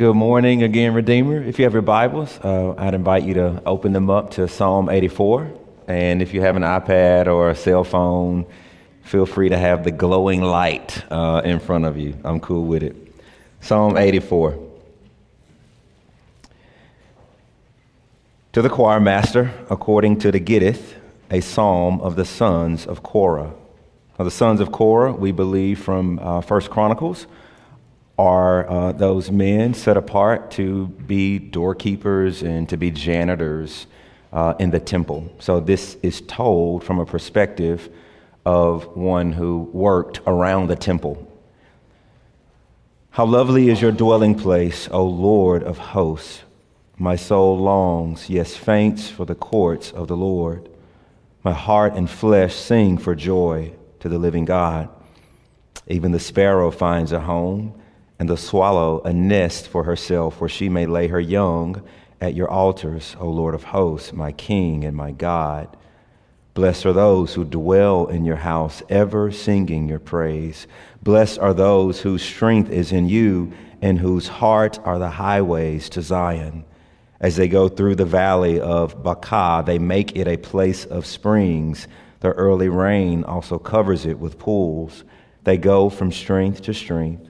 Good morning again, Redeemer. If you have your Bibles, uh, I'd invite you to open them up to Psalm 84. And if you have an iPad or a cell phone, feel free to have the glowing light uh, in front of you. I'm cool with it. Psalm 84. To the choir master, according to the Gittith, a psalm of the sons of Korah. Now, the sons of Korah, we believe from uh, First Chronicles, are uh, those men set apart to be doorkeepers and to be janitors uh, in the temple. So this is told from a perspective of one who worked around the temple. How lovely is your dwelling place, O Lord of hosts. My soul longs, yes, faints for the courts of the Lord. My heart and flesh sing for joy to the living God. Even the sparrow finds a home and the swallow a nest for herself, where she may lay her young at your altars, O Lord of hosts, my King and my God. Blessed are those who dwell in your house, ever singing your praise. Blessed are those whose strength is in you, and whose heart are the highways to Zion. As they go through the valley of Baca, they make it a place of springs. The early rain also covers it with pools. They go from strength to strength.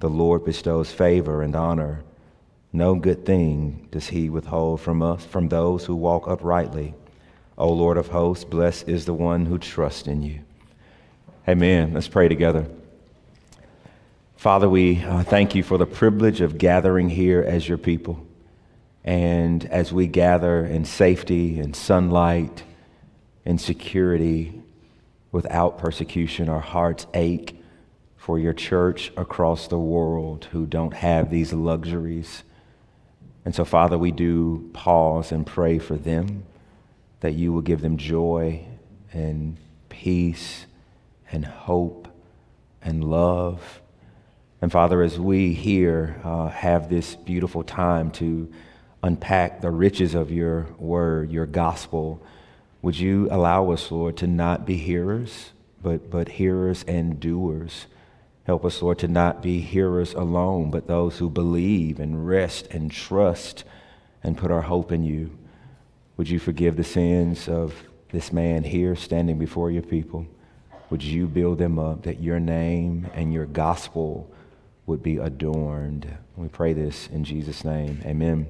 The Lord bestows favor and honor. No good thing does he withhold from us, from those who walk uprightly. O Lord of hosts, blessed is the one who trusts in you. Amen. Let's pray together. Father, we uh, thank you for the privilege of gathering here as your people. And as we gather in safety and sunlight and security without persecution, our hearts ache for your church across the world who don't have these luxuries. And so, Father, we do pause and pray for them that you will give them joy and peace and hope and love. And Father, as we here uh, have this beautiful time to unpack the riches of your word, your gospel, would you allow us, Lord, to not be hearers, but, but hearers and doers? Help us, Lord, to not be hearers alone, but those who believe and rest and trust and put our hope in you. Would you forgive the sins of this man here standing before your people? Would you build them up that your name and your gospel would be adorned? We pray this in Jesus' name. Amen.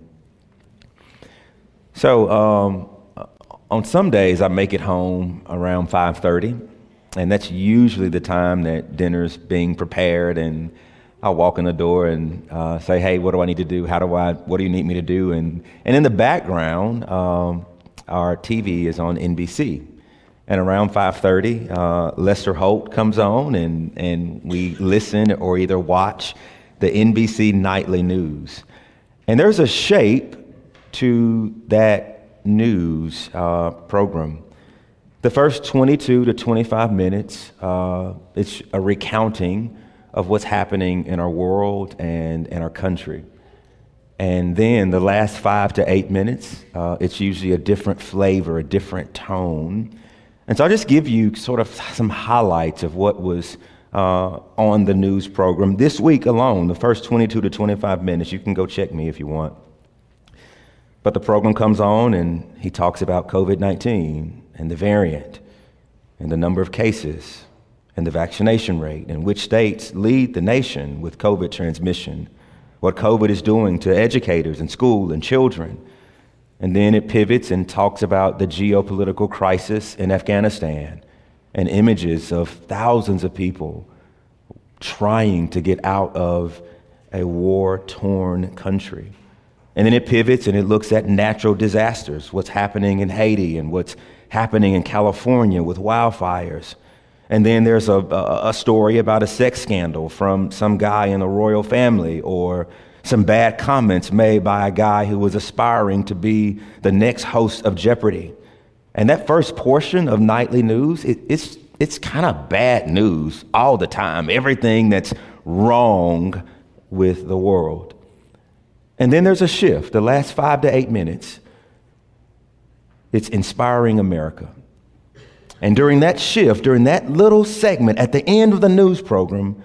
So, um, on some days I make it home around 5:30 and that's usually the time that dinner's being prepared and I'll walk in the door and uh, say, "Hey, what do I need to do? How do I? What do you need me to do?" And and in the background, um, our TV is on NBC, and around 5:30, uh, Lester Holt comes on, and and we listen or either watch the NBC nightly news, and there's a shape to that news uh, program. The first 22 to 25 minutes, uh, it's a recounting of what's happening in our world and in our country. And then the last five to eight minutes, uh, it's usually a different flavor, a different tone. And so I'll just give you sort of some highlights of what was uh, on the news program this week alone, the first 22 to 25 minutes. You can go check me if you want. But the program comes on and he talks about COVID 19 and the variant and the number of cases and the vaccination rate and which states lead the nation with COVID transmission, what COVID is doing to educators and school and children. And then it pivots and talks about the geopolitical crisis in Afghanistan and images of thousands of people trying to get out of a war torn country. And then it pivots and it looks at natural disasters, what's happening in Haiti and what's happening in California with wildfires. And then there's a, a, story about a sex scandal from some guy in the royal family, or some bad comments made by a guy who was aspiring to be the next host of Jeopardy. And that first portion of nightly news, it, it's, it's kind of bad news all the time, everything that's wrong with the world. And then there's a shift, the last five to eight minutes. It's inspiring America. And during that shift, during that little segment at the end of the news program,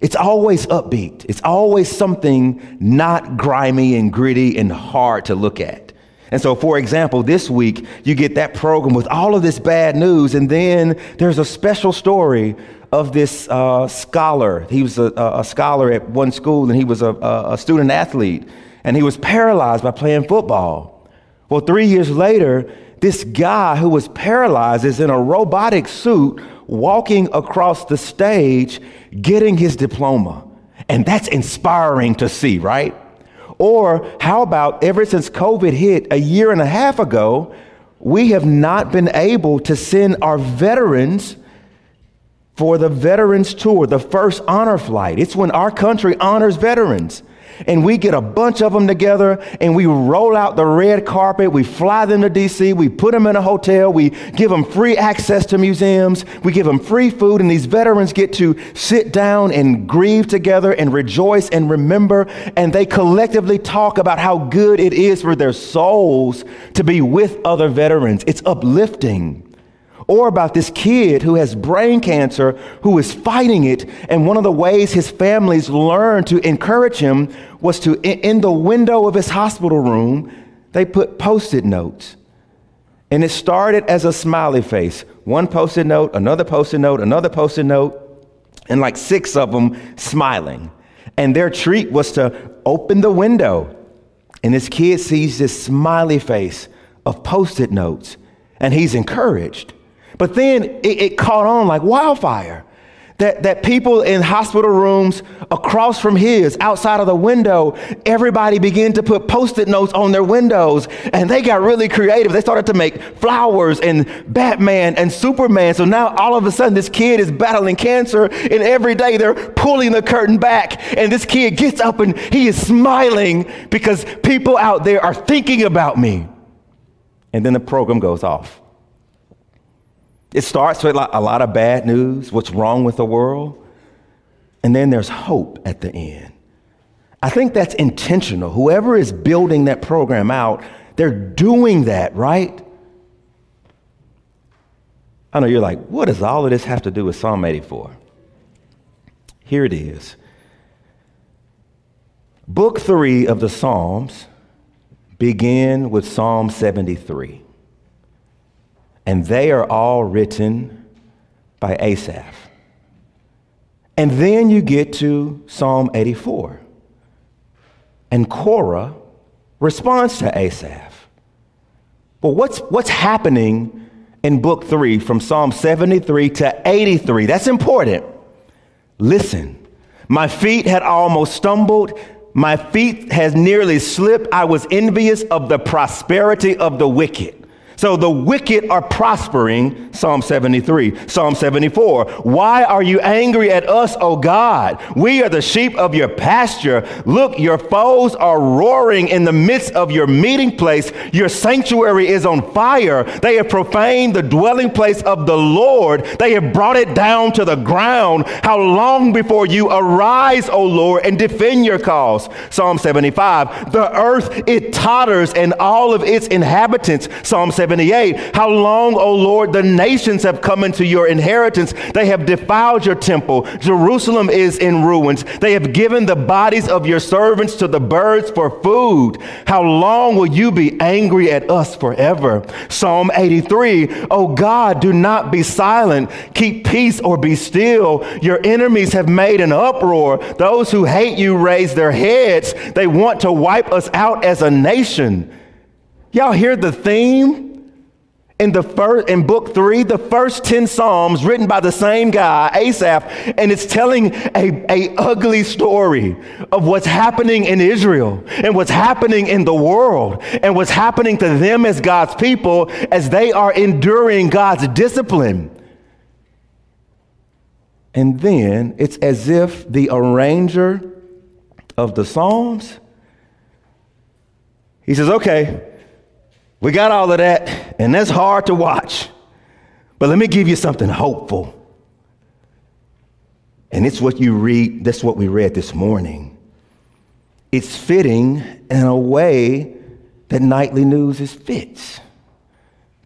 it's always upbeat. It's always something not grimy and gritty and hard to look at. And so, for example, this week, you get that program with all of this bad news, and then there's a special story of this uh, scholar. He was a, a, scholar at one school, and he was a, a student athlete, and he was paralyzed by playing football. Well, three years later, this guy who was paralyzed is in a robotic suit walking across the stage getting his diploma. And that's inspiring to see, right? Or how about ever since COVID hit a year and a half ago, we have not been able to send our veterans for the Veterans Tour, the first honor flight. It's when our country honors veterans and we get a bunch of them together and we roll out the red carpet. We fly them to DC. We put them in a hotel. We give them free access to museums. We give them free food. And these veterans get to sit down and grieve together and rejoice and remember. And they collectively talk about how good it is for their souls to be with other veterans. It's uplifting or about this kid who has brain cancer who is fighting it. And one of the ways his families learned to encourage him was to, in the window of his hospital room, they put post it notes. And it started as a smiley face one post it note, another post it note, another post it note, and like six of them smiling. And their treat was to open the window. And this kid sees this smiley face of post it notes, and he's encouraged. But then it, it caught on like wildfire. That, that people in hospital rooms across from his, outside of the window, everybody began to put post it notes on their windows. And they got really creative. They started to make flowers and Batman and Superman. So now all of a sudden, this kid is battling cancer. And every day they're pulling the curtain back. And this kid gets up and he is smiling because people out there are thinking about me. And then the program goes off. It starts with a lot of bad news, what's wrong with the world, and then there's hope at the end. I think that's intentional. Whoever is building that program out, they're doing that, right? I know you're like, what does all of this have to do with Psalm 84? Here it is. Book three of the Psalms begin with Psalm 73 and they are all written by Asaph. And then you get to Psalm 84. And Korah responds to Asaph. Well, what's, what's happening in book three from Psalm 73 to 83? That's important. Listen, my feet had almost stumbled. My feet has nearly slipped. I was envious of the prosperity of the wicked. So the wicked are prospering, Psalm 73. Psalm 74. Why are you angry at us, O God? We are the sheep of your pasture. Look, your foes are roaring in the midst of your meeting place. Your sanctuary is on fire. They have profaned the dwelling place of the Lord. They have brought it down to the ground. How long before you arise, O Lord, and defend your cause? Psalm 75. The earth, it totters and all of its inhabitants. Psalm 75. 78. How long, O Lord, the nations have come into your inheritance. They have defiled your temple. Jerusalem is in ruins. They have given the bodies of your servants to the birds for food. How long will you be angry at us forever? Psalm 83. O God, do not be silent. Keep peace or be still. Your enemies have made an uproar. Those who hate you raise their heads. They want to wipe us out as a nation. Y'all hear the theme? In the first in book three, the first 10 Psalms written by the same guy, Asaph, and it's telling a, a ugly story of what's happening in Israel and what's happening in the world and what's happening to them as God's people as they are enduring God's discipline. And then it's as if the arranger of the Psalms, he says, okay, we got all of that, and that's hard to watch. But let me give you something hopeful. And it's what you read, that's what we read this morning. It's fitting in a way that nightly news is fits.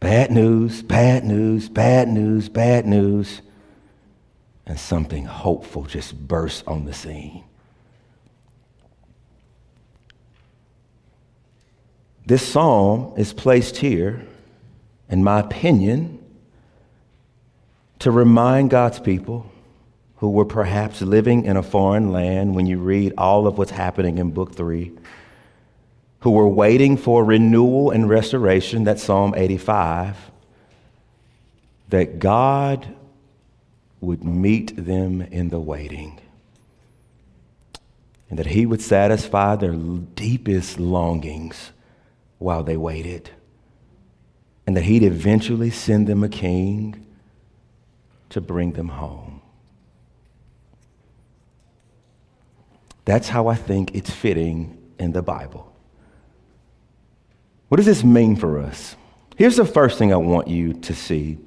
Bad news, bad news, bad news, bad news. And something hopeful just bursts on the scene. This psalm is placed here, in my opinion, to remind God's people who were perhaps living in a foreign land when you read all of what's happening in book three, who were waiting for renewal and restoration, that's Psalm 85, that God would meet them in the waiting. And that He would satisfy their deepest longings while they waited, and that He'd eventually send them a king to bring them home. That's how I think it's fitting in the Bible. What does this mean for us? Here's the first thing I want you to see.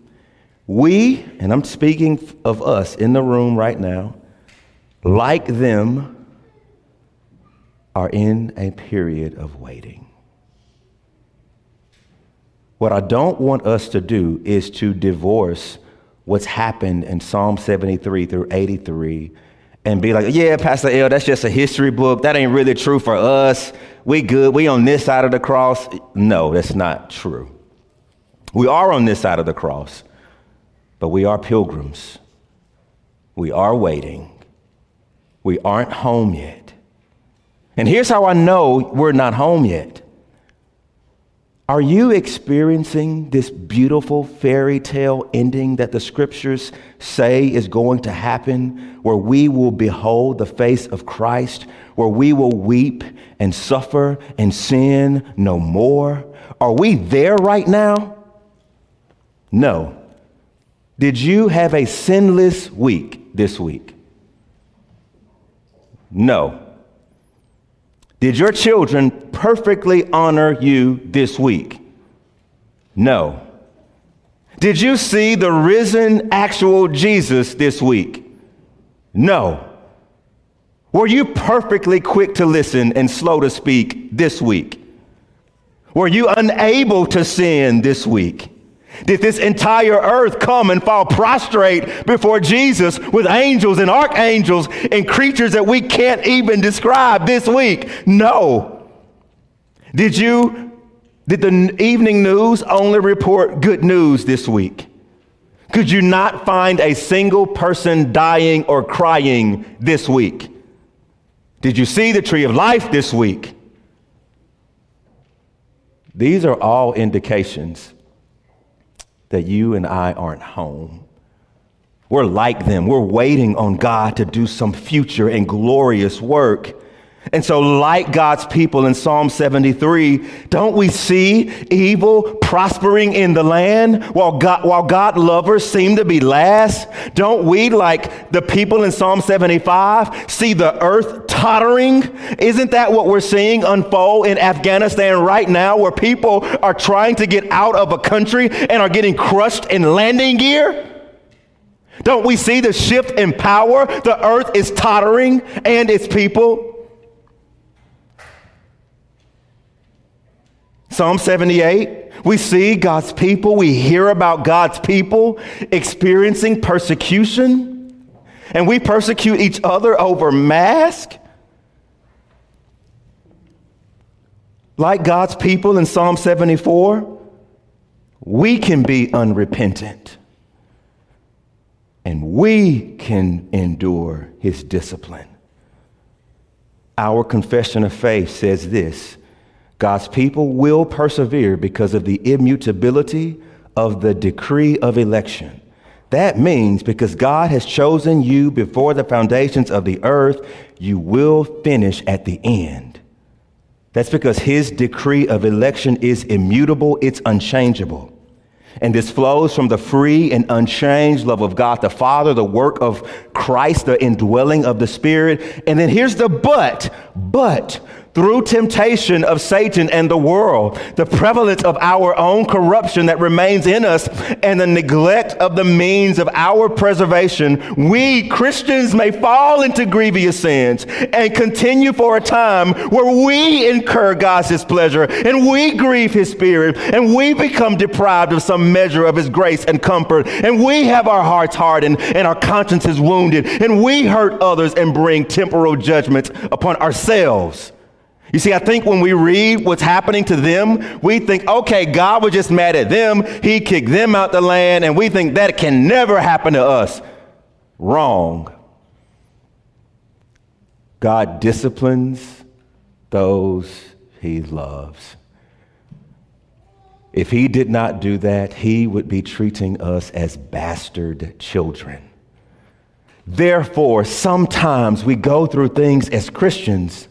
We, and I'm speaking of us in the room right now, like them, are in a period of waiting. What I don't want us to do is to divorce what's happened in Psalm 73 through 83 and be like, yeah, Pastor L, that's just a history book. That ain't really true for us. We good. We on this side of the cross. No, that's not true. We are on this side of the cross, but we are pilgrims. We are waiting. We aren't home yet. And here's how I know we're not home yet. Are you experiencing this beautiful fairy tale ending that the scriptures say is going to happen, where we will behold the face of Christ, where we will weep and suffer and sin no more? Are we there right now? No. Did you have a sinless week this week? No. Did your children perfectly honor you this week? No. Did you see the risen, actual Jesus this week? No. Were you perfectly quick to listen and slow to speak this week? Were you unable to sin this week? Did this entire earth come and fall prostrate before Jesus with angels and archangels and creatures that we can't even describe this week? No. Did you did the evening news only report good news this week? Could you not find a single person dying or crying this week? Did you see the tree of life this week? These are all indications that you and I aren't home. We're like them. We're waiting on God to do some future and glorious work. And so, like God's people in Psalm 73, don't we see evil prospering in the land while God, while God lovers seem to be last? Don't we, like the people in Psalm 75, see the earth tottering? Isn't that what we're seeing unfold in Afghanistan right now, where people are trying to get out of a country and are getting crushed in landing gear? Don't we see the shift in power? The earth is tottering and its people. Psalm 78, we see God's people, we hear about God's people experiencing persecution, and we persecute each other over mask. Like God's people in Psalm 74, we can be unrepentant and we can endure his discipline. Our confession of faith says this God's people will persevere because of the immutability of the decree of election. That means because God has chosen you before the foundations of the earth, you will finish at the end. That's because his decree of election is immutable, it's unchangeable. And this flows from the free and unchanged love of God the Father, the work of Christ, the indwelling of the Spirit. And then here's the but, but through temptation of Satan and the world, the prevalence of our own corruption that remains in us, and the neglect of the means of our preservation, we Christians may fall into grievous sins and continue for a time where we incur God's displeasure and we grieve his spirit and we become deprived of some measure of his grace and comfort and we have our hearts hardened and our consciences wounded and we hurt others and bring temporal judgments upon ourselves. You see, I think when we read what's happening to them, we think, okay, God was just mad at them. He kicked them out the land, and we think that can never happen to us. Wrong. God disciplines those he loves. If he did not do that, he would be treating us as bastard children. Therefore, sometimes we go through things as Christians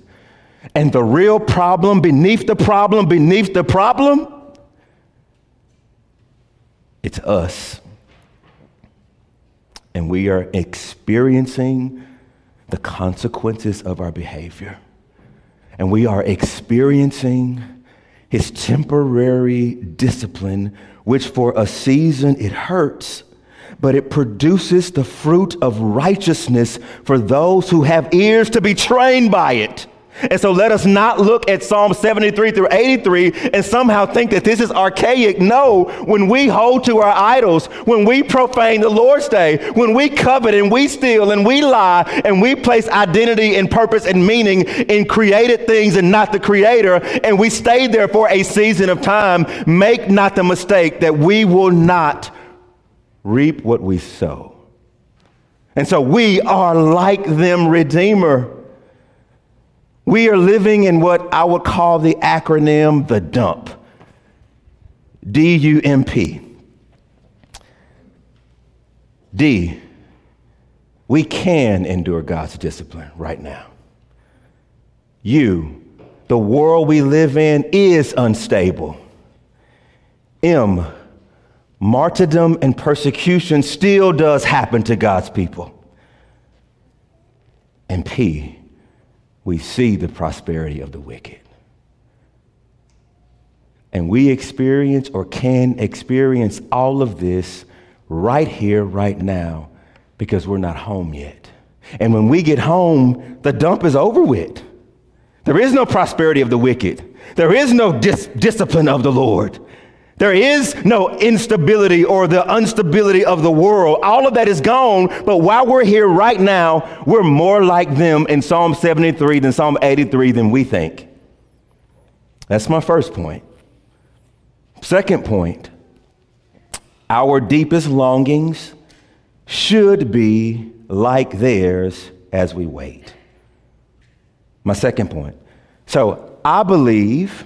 and the real problem beneath the problem, beneath the problem, it's us. And we are experiencing the consequences of our behavior. And we are experiencing his temporary discipline, which for a season it hurts, but it produces the fruit of righteousness for those who have ears to be trained by it. And so let us not look at Psalm 73 through 83 and somehow think that this is archaic. No, when we hold to our idols, when we profane the Lord's day, when we covet and we steal and we lie and we place identity and purpose and meaning in created things and not the creator, and we stay there for a season of time, make not the mistake that we will not reap what we sow. And so we are like them, Redeemer. We are living in what I would call the acronym the dump D U M P. D, we can endure God's discipline right now. U, the world we live in is unstable. M, martyrdom and persecution still does happen to God's people. And P, we see the prosperity of the wicked. And we experience or can experience all of this right here, right now, because we're not home yet. And when we get home, the dump is over with. There is no prosperity of the wicked. There is no dis- discipline of the Lord. There is no instability or the instability of the world. All of that is gone. But while we're here right now, we're more like them in Psalm 73 than Psalm 83 than we think. That's my first point. Second point our deepest longings should be like theirs as we wait. My second point. So I believe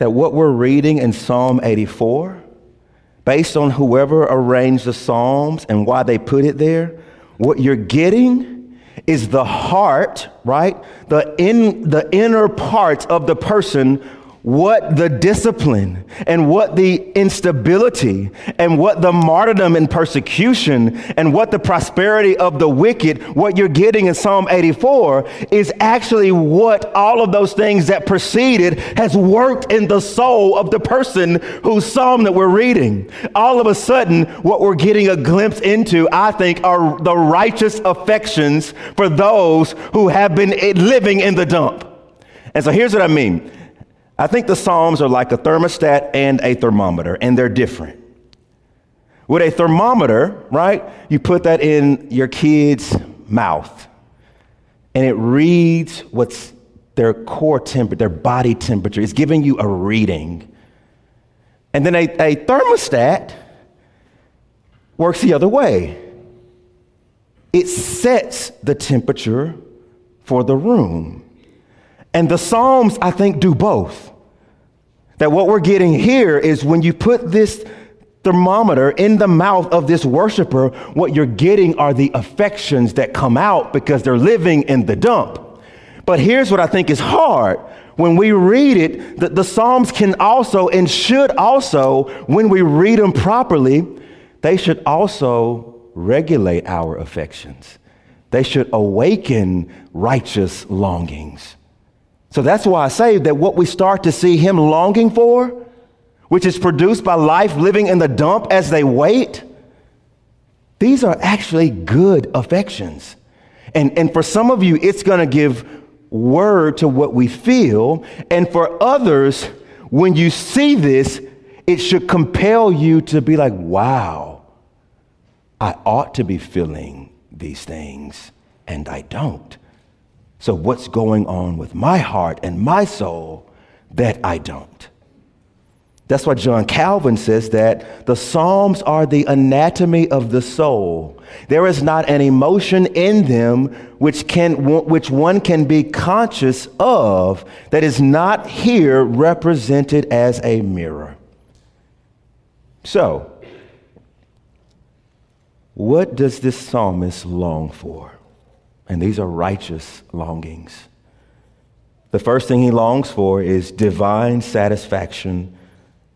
that what we're reading in Psalm 84, based on whoever arranged the Psalms and why they put it there, what you're getting is the heart, right? The, in, the inner parts of the person what the discipline and what the instability and what the martyrdom and persecution and what the prosperity of the wicked, what you're getting in Psalm 84 is actually what all of those things that preceded has worked in the soul of the person whose psalm that we're reading. All of a sudden, what we're getting a glimpse into, I think, are the righteous affections for those who have been living in the dump. And so here's what I mean. I think the Psalms are like a thermostat and a thermometer, and they're different. With a thermometer, right, you put that in your kid's mouth, and it reads what's their core temperature, their body temperature. It's giving you a reading. And then a, a thermostat works the other way. It sets the temperature for the room. And the Psalms, I think, do both. That what we're getting here is when you put this thermometer in the mouth of this worshiper, what you're getting are the affections that come out because they're living in the dump. But here's what I think is hard when we read it, the, the Psalms can also and should also, when we read them properly, they should also regulate our affections. They should awaken righteous longings. So that's why I say that what we start to see him longing for, which is produced by life living in the dump as they wait, these are actually good affections. And, and for some of you, it's going to give word to what we feel. And for others, when you see this, it should compel you to be like, wow, I ought to be feeling these things, and I don't. So, what's going on with my heart and my soul that I don't? That's why John Calvin says that the Psalms are the anatomy of the soul. There is not an emotion in them which, can, which one can be conscious of that is not here represented as a mirror. So, what does this psalmist long for? And these are righteous longings. The first thing he longs for is divine satisfaction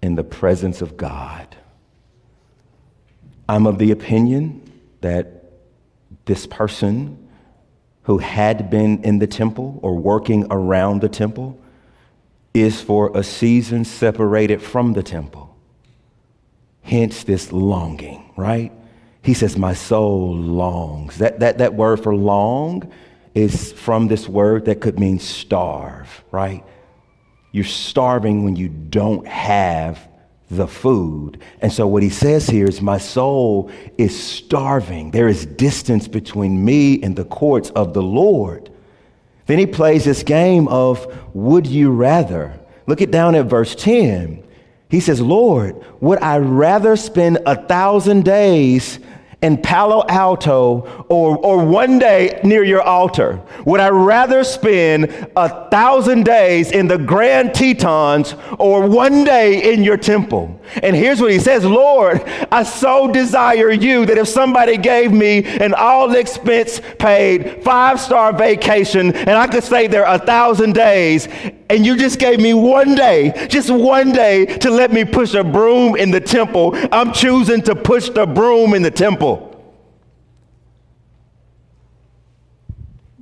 in the presence of God. I'm of the opinion that this person who had been in the temple or working around the temple is for a season separated from the temple. Hence this longing, right? He says, My soul longs. That, that, that word for long is from this word that could mean starve, right? You're starving when you don't have the food. And so what he says here is my soul is starving. There is distance between me and the courts of the Lord. Then he plays this game of would you rather? Look it down at verse 10. He says, Lord, would I rather spend a thousand days in Palo Alto or, or one day near your altar? Would I rather spend a thousand days in the Grand Tetons or one day in your temple? And here's what he says Lord, I so desire you that if somebody gave me an all expense paid five star vacation and I could stay there a thousand days, and you just gave me one day, just one day to let me push a broom in the temple, I'm choosing to push the broom in the temple.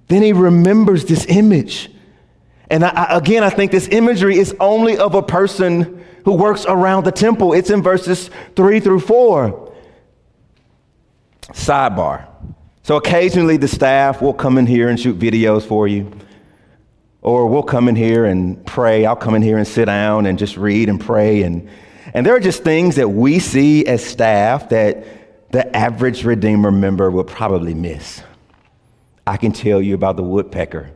Then he remembers this image. And I, again, I think this imagery is only of a person who works around the temple. It's in verses three through four. Sidebar. So occasionally the staff will come in here and shoot videos for you. Or we'll come in here and pray. I'll come in here and sit down and just read and pray. And, and there are just things that we see as staff that the average Redeemer member will probably miss. I can tell you about the woodpecker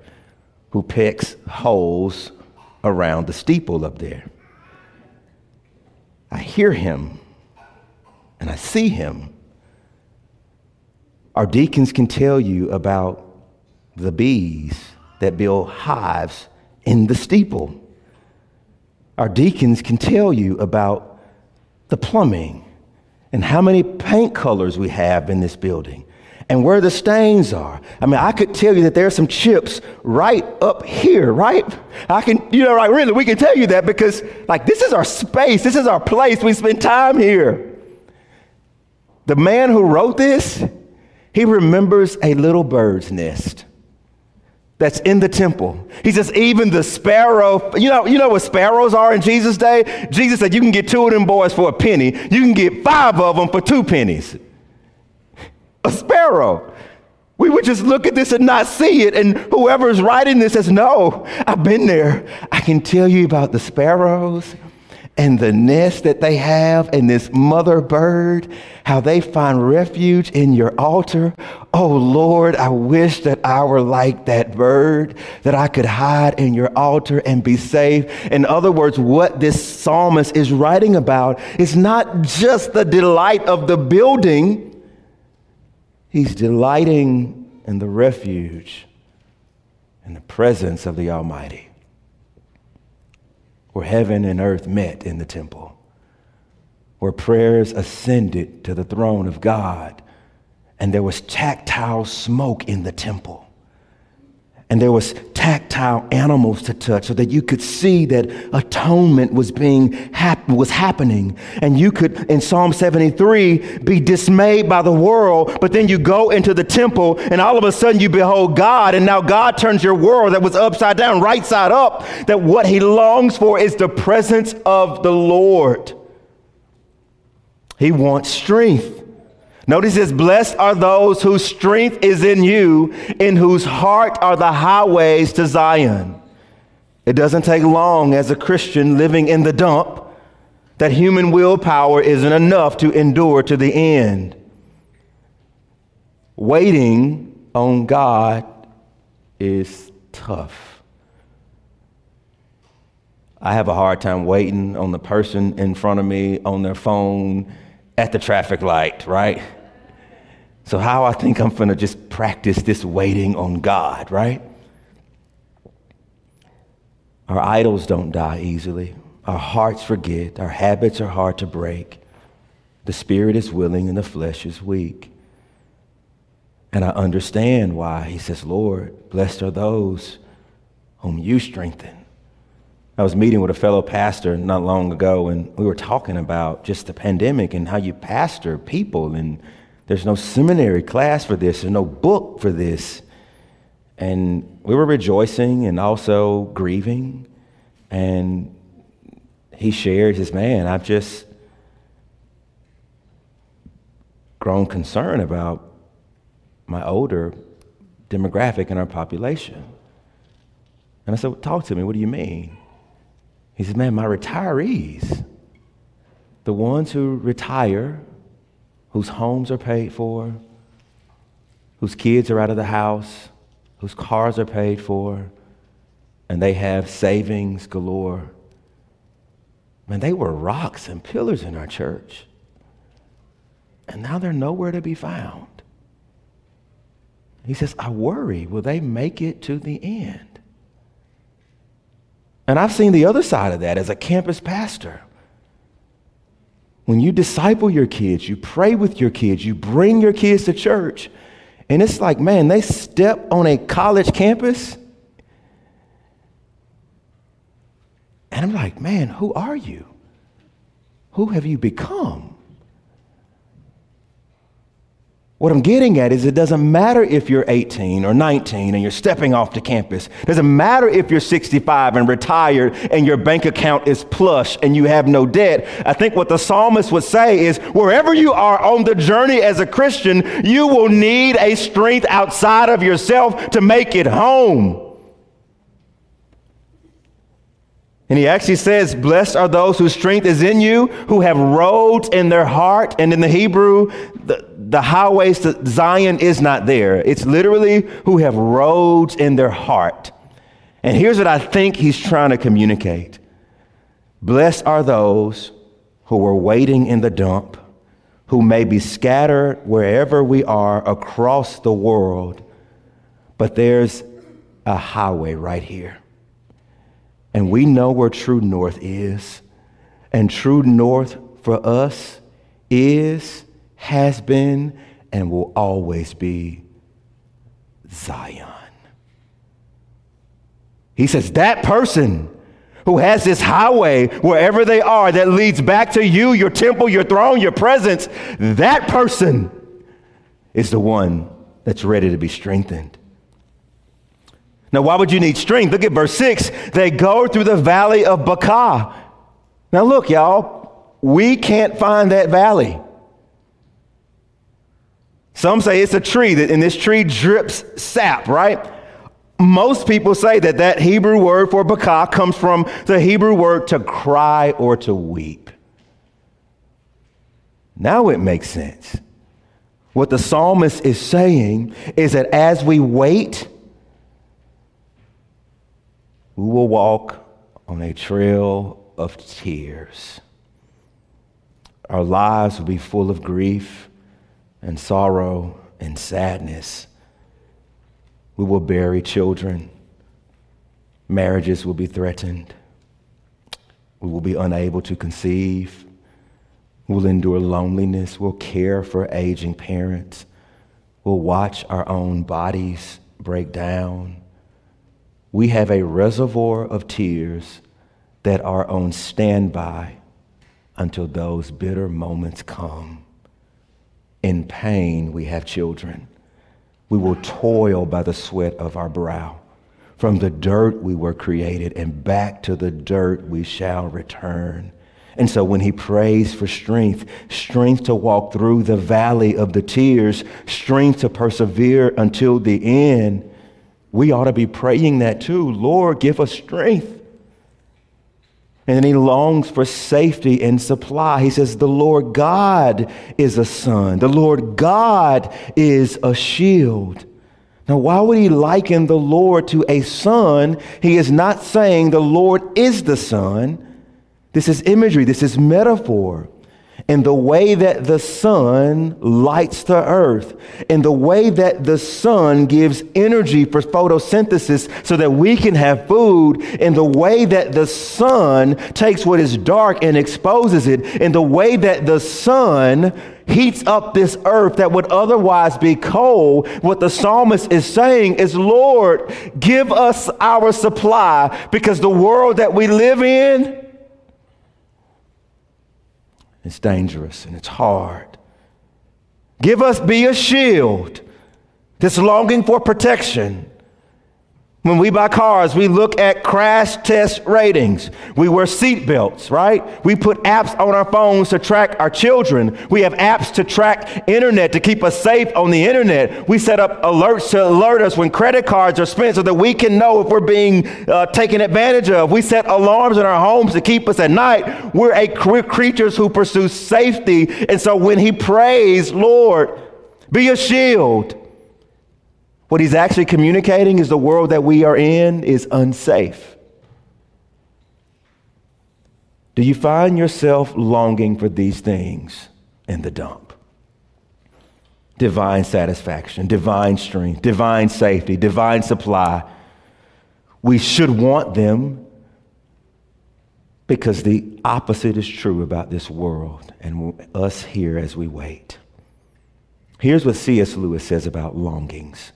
who pecks holes around the steeple up there. I hear him and I see him. Our deacons can tell you about the bees that build hives in the steeple. Our deacons can tell you about the plumbing and how many paint colors we have in this building and where the stains are. I mean, I could tell you that there are some chips right up here, right? I can, you know, right, really, we can tell you that because, like, this is our space, this is our place, we spend time here. The man who wrote this, he remembers a little bird's nest that's in the temple. He says, even the sparrow, you know, you know what sparrows are in Jesus' day? Jesus said, you can get two of them boys for a penny, you can get five of them for two pennies. A sparrow. We would just look at this and not see it. And whoever is writing this says, No, I've been there. I can tell you about the sparrows and the nest that they have and this mother bird, how they find refuge in your altar. Oh Lord, I wish that I were like that bird, that I could hide in your altar and be safe. In other words, what this psalmist is writing about is not just the delight of the building, he's delighting in the refuge and the presence of the Almighty where heaven and earth met in the temple, where prayers ascended to the throne of God, and there was tactile smoke in the temple. And there was tactile animals to touch so that you could see that atonement was being hap- was happening. And you could in psalm 73 be dismayed by the world but then you go into the temple and all of a sudden you behold god and now god turns your world that was upside down right side up that what he longs for is the presence of the lord. He wants strength Notice this blessed are those whose strength is in you, in whose heart are the highways to Zion. It doesn't take long as a Christian living in the dump that human willpower isn't enough to endure to the end. Waiting on God is tough. I have a hard time waiting on the person in front of me on their phone at the traffic light, right? So, how I think I'm going to just practice this waiting on God, right? Our idols don't die easily. Our hearts forget. Our habits are hard to break. The spirit is willing and the flesh is weak. And I understand why he says, Lord, blessed are those whom you strengthen. I was meeting with a fellow pastor not long ago, and we were talking about just the pandemic and how you pastor people and there's no seminary class for this, there's no book for this. And we were rejoicing and also grieving. And he shared his man, I've just grown concerned about my older demographic in our population. And I said, well, Talk to me, what do you mean? He said, Man, my retirees, the ones who retire whose homes are paid for, whose kids are out of the house, whose cars are paid for, and they have savings galore. Man, they were rocks and pillars in our church. And now they're nowhere to be found. He says, I worry, will they make it to the end? And I've seen the other side of that as a campus pastor. When you disciple your kids, you pray with your kids, you bring your kids to church, and it's like, man, they step on a college campus. And I'm like, man, who are you? Who have you become? What I'm getting at is it doesn't matter if you're 18 or 19 and you're stepping off the campus. It doesn't matter if you're 65 and retired and your bank account is plush and you have no debt. I think what the psalmist would say is wherever you are on the journey as a Christian, you will need a strength outside of yourself to make it home. And he actually says, Blessed are those whose strength is in you, who have roads in their heart. And in the Hebrew, the, the highways to Zion is not there. It's literally who have roads in their heart. And here's what I think he's trying to communicate Blessed are those who are waiting in the dump, who may be scattered wherever we are across the world, but there's a highway right here and we know where true north is. And true north for us is, has been, and will always be Zion. He says, that person who has this highway wherever they are that leads back to you, your temple, your throne, your presence, that person is the one that's ready to be strengthened. Now, why would you need strength? Look at verse 6. They go through the valley of Baca. Now, look, y'all, we can't find that valley. Some say it's a tree, that, and this tree drips sap, right? Most people say that that Hebrew word for Baca comes from the Hebrew word to cry or to weep. Now it makes sense. What the psalmist is saying is that as we wait, we will walk on a trail of tears. Our lives will be full of grief and sorrow and sadness. We will bury children. Marriages will be threatened. We will be unable to conceive. We'll endure loneliness. We'll care for aging parents. We'll watch our own bodies break down. we have a reservoir of tears that are on standby until those bitter moments come. In pain, we have children. We will toil by the sweat of our brow. From the dirt we were created, and back to the dirt we shall return. And so when he prays for strength, strength to walk through the valley of the tears, strength to persevere until the end, we ought to be praying that too. Lord, give us strength. And then he longs for safety and supply. He says, The Lord God is a sun, the Lord God is a shield. Now, why would he liken the Lord to a sun? He is not saying the Lord is the sun. This is imagery, this is metaphor. In the way that the sun lights the earth, in the way that the sun gives energy for photosynthesis so that we can have food, in the way that the sun takes what is dark and exposes it, in the way that the sun heats up this earth that would otherwise be cold, what the psalmist is saying is, Lord, give us our supply because the world that we live in it's dangerous and it's hard. Give us be a shield, this longing for protection. When we buy cars, we look at crash test ratings. We wear seat belts, right? We put apps on our phones to track our children. We have apps to track internet to keep us safe on the internet. We set up alerts to alert us when credit cards are spent so that we can know if we're being uh, taken advantage of. We set alarms in our homes to keep us at night. We're, a, we're creatures who pursue safety. And so when he prays, Lord, be a shield what he's actually communicating is the world that we are in is unsafe. Do you find yourself longing for these things in the dump? Divine satisfaction, divine strength, divine safety, divine supply. We should want them because the opposite is true about this world and us here as we wait. Here's what C.S. Lewis says about longings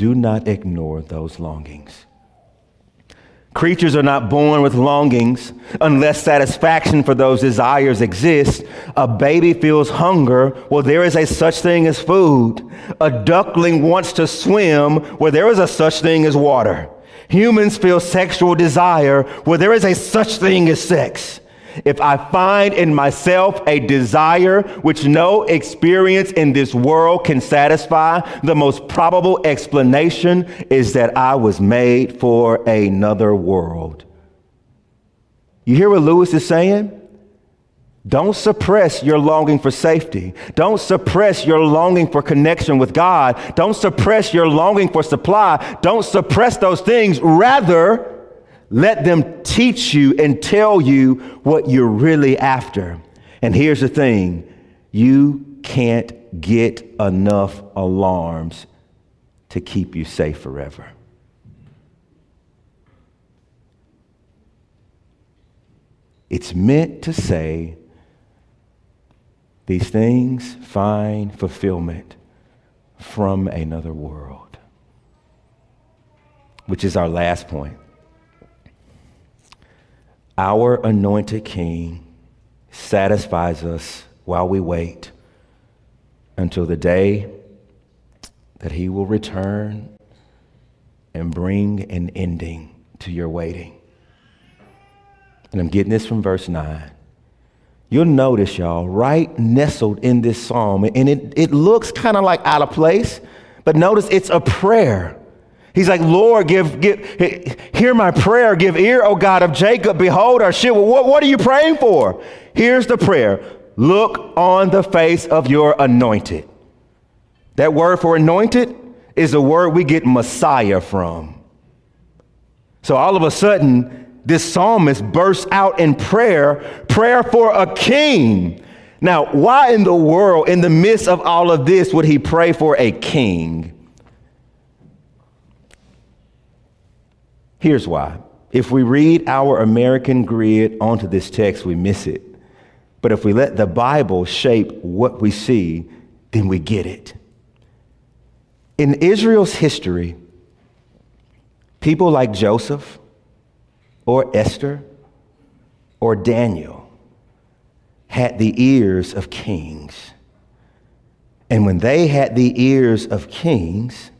do not ignore those longings. Creatures are not born with longings unless satisfaction for those desires exists. A baby feels hunger. Well, there is a such thing as food. A duckling wants to swim where there is a such thing as water. Humans feel sexual desire where there is a such thing as sex. If I find in myself a desire which no experience in this world can satisfy, the most probable explanation is that I was made for another world. You hear what Lewis is saying? Don't suppress your longing for safety. Don't suppress your longing for connection with God. Don't suppress your longing for supply. Don't suppress those things. Rather, let them teach you and tell you what you're really after. And here's the thing you can't get enough alarms to keep you safe forever. It's meant to say these things find fulfillment from another world, which is our last point. Our anointed King satisfies us while we wait until the day that he will return and bring an ending to your waiting. And I'm getting this from verse 9. You'll notice, y'all, right nestled in this psalm, and it, it looks kind of like out of place, but notice it's a prayer. He's like, Lord, give, give, hear my prayer. Give ear, O God of Jacob. Behold our shit. Well, what, what are you praying for? Here's the prayer Look on the face of your anointed. That word for anointed is a word we get Messiah from. So all of a sudden, this psalmist bursts out in prayer, prayer for a king. Now, why in the world, in the midst of all of this, would he pray for a king? Here's why. If we read our American grid onto this text, we miss it. But if we let the Bible shape what we see, then we get it. In Israel's history, People like Joseph or Esther or Daniel had the ears of kings. And when they had the ears of kings,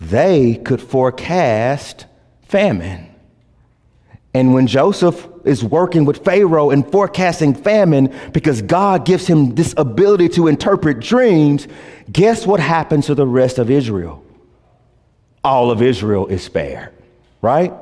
they could forecast famine. And when Joseph is working with Pharaoh and forecasting famine because God gives him this ability to interpret dreams, guess what happens to the rest of Israel? All of Israel is spared, right?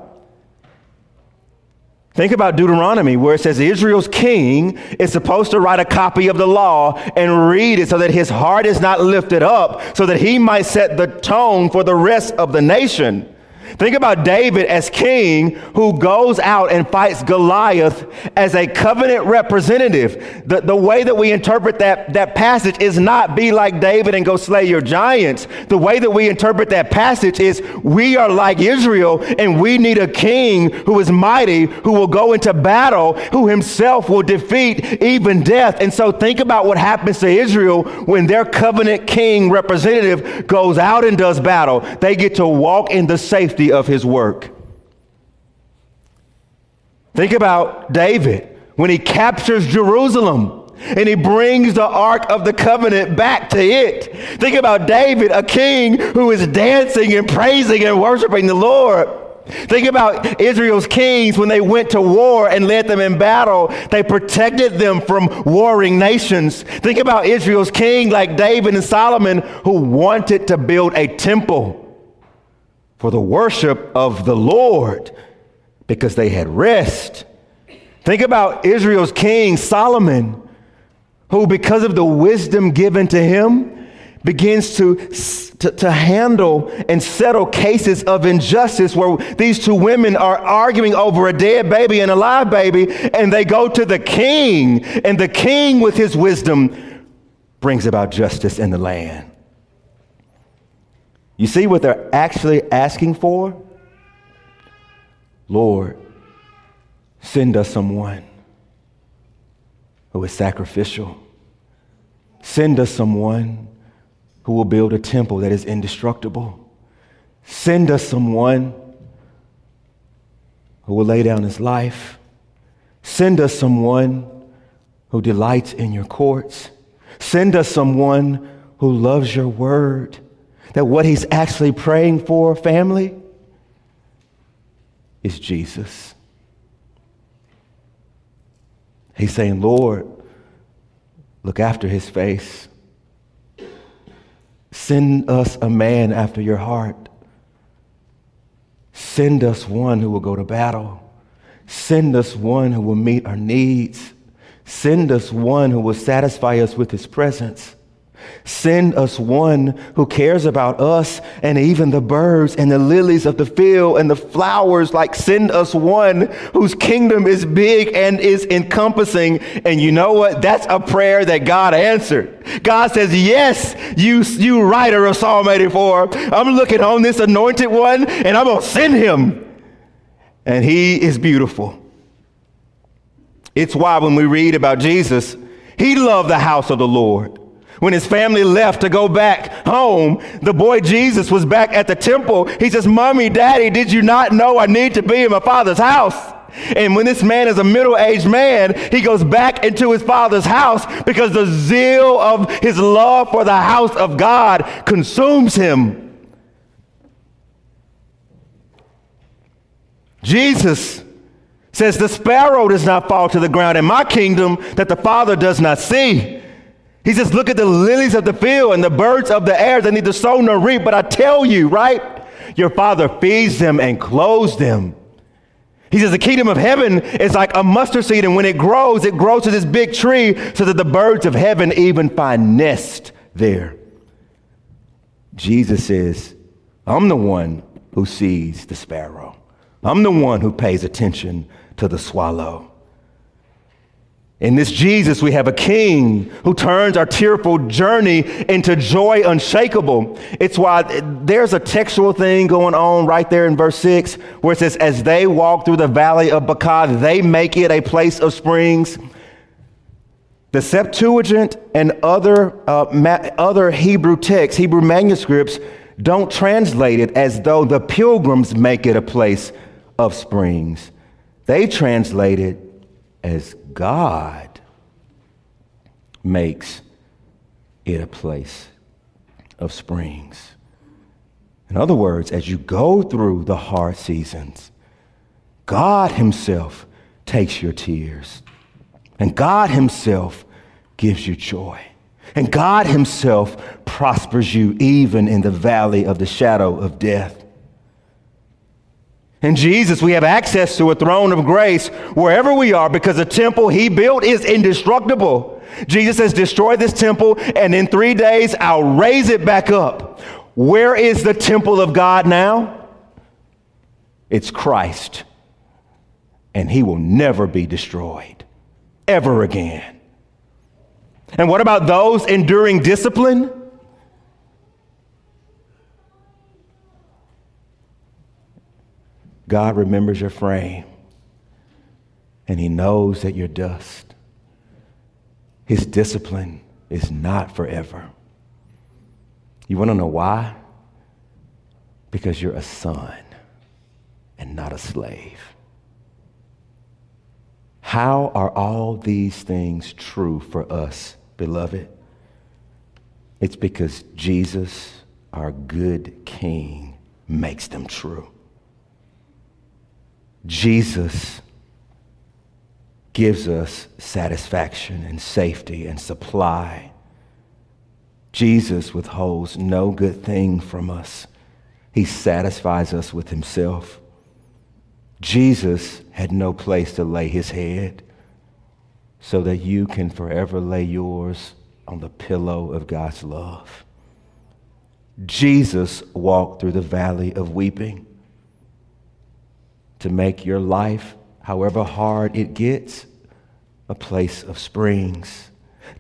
Think about Deuteronomy, where it says Israel's king is supposed to write a copy of the law and read it so that his heart is not lifted up, so that he might set the tone for the rest of the nation. Think about David as king who goes out and fights Goliath as a covenant representative. The, the way that we interpret that, that passage is not be like David and go slay your giants. The way that we interpret that passage is we are like Israel and we need a king who is mighty, who will go into battle, who himself will defeat even death. And so think about what happens to Israel when their covenant king representative goes out and does battle. They get to walk in the safety of his work. Think about David when he captures Jerusalem and he brings the Ark of the Covenant back to it. Think about David, a king who is dancing and praising and worshiping the Lord. Think about Israel's kings when they went to war and led them in battle. They protected them from warring nations. Think about Israel's king like David and Solomon who wanted to build a temple for the worship of the Lord because they had rest. Think about Israel's king, Solomon, who, because of the wisdom given to him, begins to, to, to, handle and settle cases of injustice where these two women are arguing over a dead baby and a live baby, and they go to the king, and the king, with his wisdom, brings about justice in the land. You see what they're actually asking for? Lord, send us someone who is sacrificial. Send us someone who will build a temple that is indestructible. Send us someone who will lay down his life. Send us someone who delights in your courts. Send us someone who loves your word that what he's actually praying for, family, is Jesus. He's saying, Lord, look after his face. Send us a man after your heart. Send us one who will go to battle. Send us one who will meet our needs. Send us one who will satisfy us with his presence. Send us one who cares about us and even the birds and the lilies of the field and the flowers. Like, send us one whose kingdom is big and is encompassing. And you know what? That's a prayer that God answered. God says, Yes, you, you writer of Psalm 84. I'm looking on this anointed one and I'm going to send him. And he is beautiful. It's why when we read about Jesus, he loved the house of the Lord. When his family left to go back home, the boy Jesus was back at the temple. He says, Mommy, Daddy, did you not know I need to be in my father's house? And when this man is a middle aged man, he goes back into his father's house because the zeal of his love for the house of God consumes him. Jesus says, The sparrow does not fall to the ground in my kingdom that the Father does not see. He says, Look at the lilies of the field and the birds of the air. They need neither sow nor reap. But I tell you, right? Your father feeds them and clothes them. He says, The kingdom of heaven is like a mustard seed, and when it grows, it grows to this big tree so that the birds of heaven even find nest there. Jesus says, I'm the one who sees the sparrow, I'm the one who pays attention to the swallow. In this Jesus, we have a king who turns our tearful journey into joy unshakable. It's why there's a textual thing going on right there in verse 6 where it says, As they walk through the valley of Baca, they make it a place of springs. The Septuagint and other, uh, ma- other Hebrew texts, Hebrew manuscripts, don't translate it as though the pilgrims make it a place of springs. They translate it as God makes it a place of springs. In other words, as you go through the hard seasons, God Himself takes your tears, and God Himself gives you joy. And God Himself prospers you even in the valley of the shadow of death. In Jesus, we have access to a throne of grace wherever we are because the temple He built is indestructible. Jesus says, Destroy this temple, and in three days I'll raise it back up. Where is the temple of God now? It's Christ, and He will never be destroyed ever again. And what about those enduring discipline? God remembers your frame and He knows that you're dust. His discipline is not forever. You want to know why? Because you're a son and not a slave. How are all these things true for us, beloved? It's because Jesus, our good King, makes them true. Jesus gives us satisfaction and safety and supply. Jesus withholds no good thing from us. He satisfies us with himself. Jesus had no place to lay his head so that you can forever lay yours on the pillow of God's love. Jesus walked through the valley of weeping to make your life, however hard it gets, a place of springs.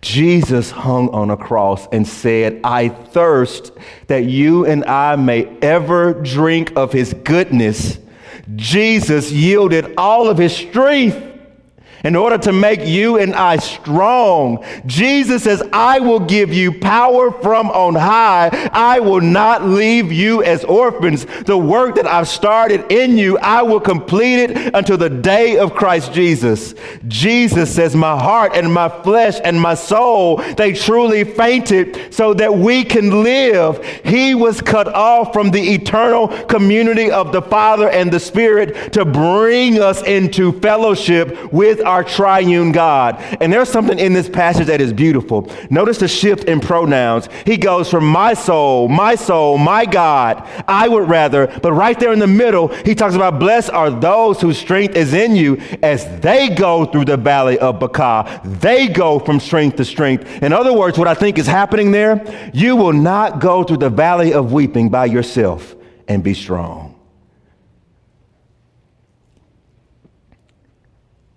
Jesus hung on a cross and said, I thirst that you and I may ever drink of his goodness Jesus yielded all of his strength in order to make you and I strong. Jesus says, I will give you power from on high. I will not leave you as orphans. The work that I've started in you, I will complete it until the day of Christ Jesus. Jesus says, My heart and my flesh and my soul, they truly fainted so that we can live. He was cut off from the eternal community of the Father and the Spirit to bring us into fellowship with our our triune God. And there's something in this passage that is beautiful. Notice the shift in pronouns. He goes from my soul, my soul, my God, I would rather, but right there in the middle, he talks about blessed are those whose strength is in you as they go through the valley of Baca. They go from strength to strength. In other words, what I think is happening there, you will not go through the valley of weeping by yourself and be strong.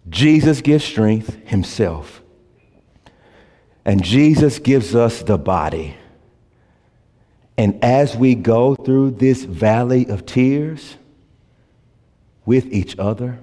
Jesus gives strength himself. And Jesus gives us the body. And as we go through this valley of tears with each other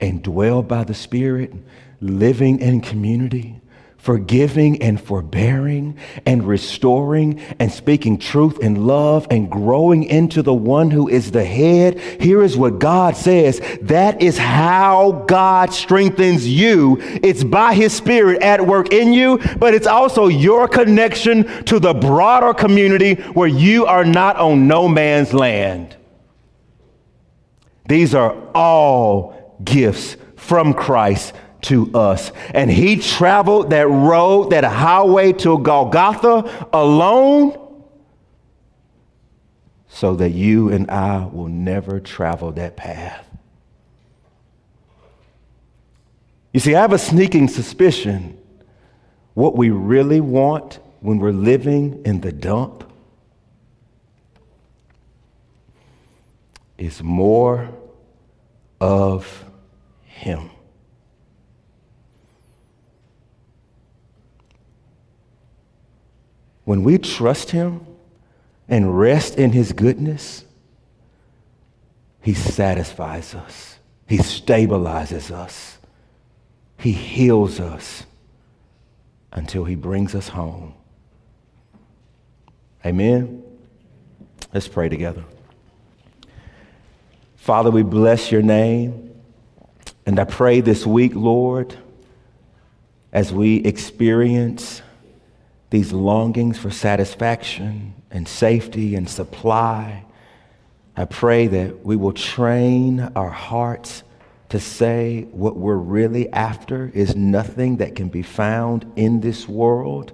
and dwell by the Spirit, living in community, forgiving and forbearing and restoring and speaking truth and love and growing into the one who is the head. Here is what God says. That is how God strengthens you. It's by his spirit at work in you, but it's also your connection to the broader community where you are not on no man's land. These are all gifts from Christ to us. And he traveled that road, that highway to Golgotha alone so that you and I will never travel that path. You see, I have a sneaking suspicion what we really want when we're living in the dump is more of Him. When we trust Him and rest in His goodness, He satisfies us, He stabilizes us, He heals us until He brings us home. Amen. Let's pray together. Father, we bless your name. And I pray this week, Lord, as we experience these longings for satisfaction and safety and supply, I pray that we will train our hearts to say what we're really after is nothing that can be found in this world.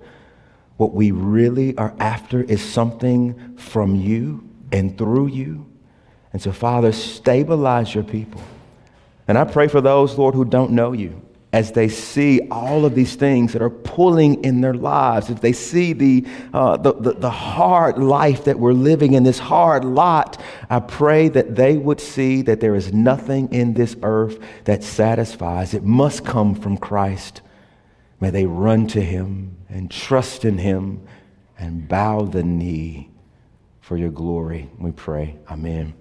What we really are after is something from you and through you. And so, Father, stabilize your people. And I pray for those, Lord, who don't know you as they see all of these things that are pulling in their lives, if they see the, uh, the, the, the, hard life that we're living in, this hard lot, I pray that they would see that there is nothing in this earth that satisfies. It must come from Christ. May they run to him and trust in him and bow the knee for your glory. We pray. Amen.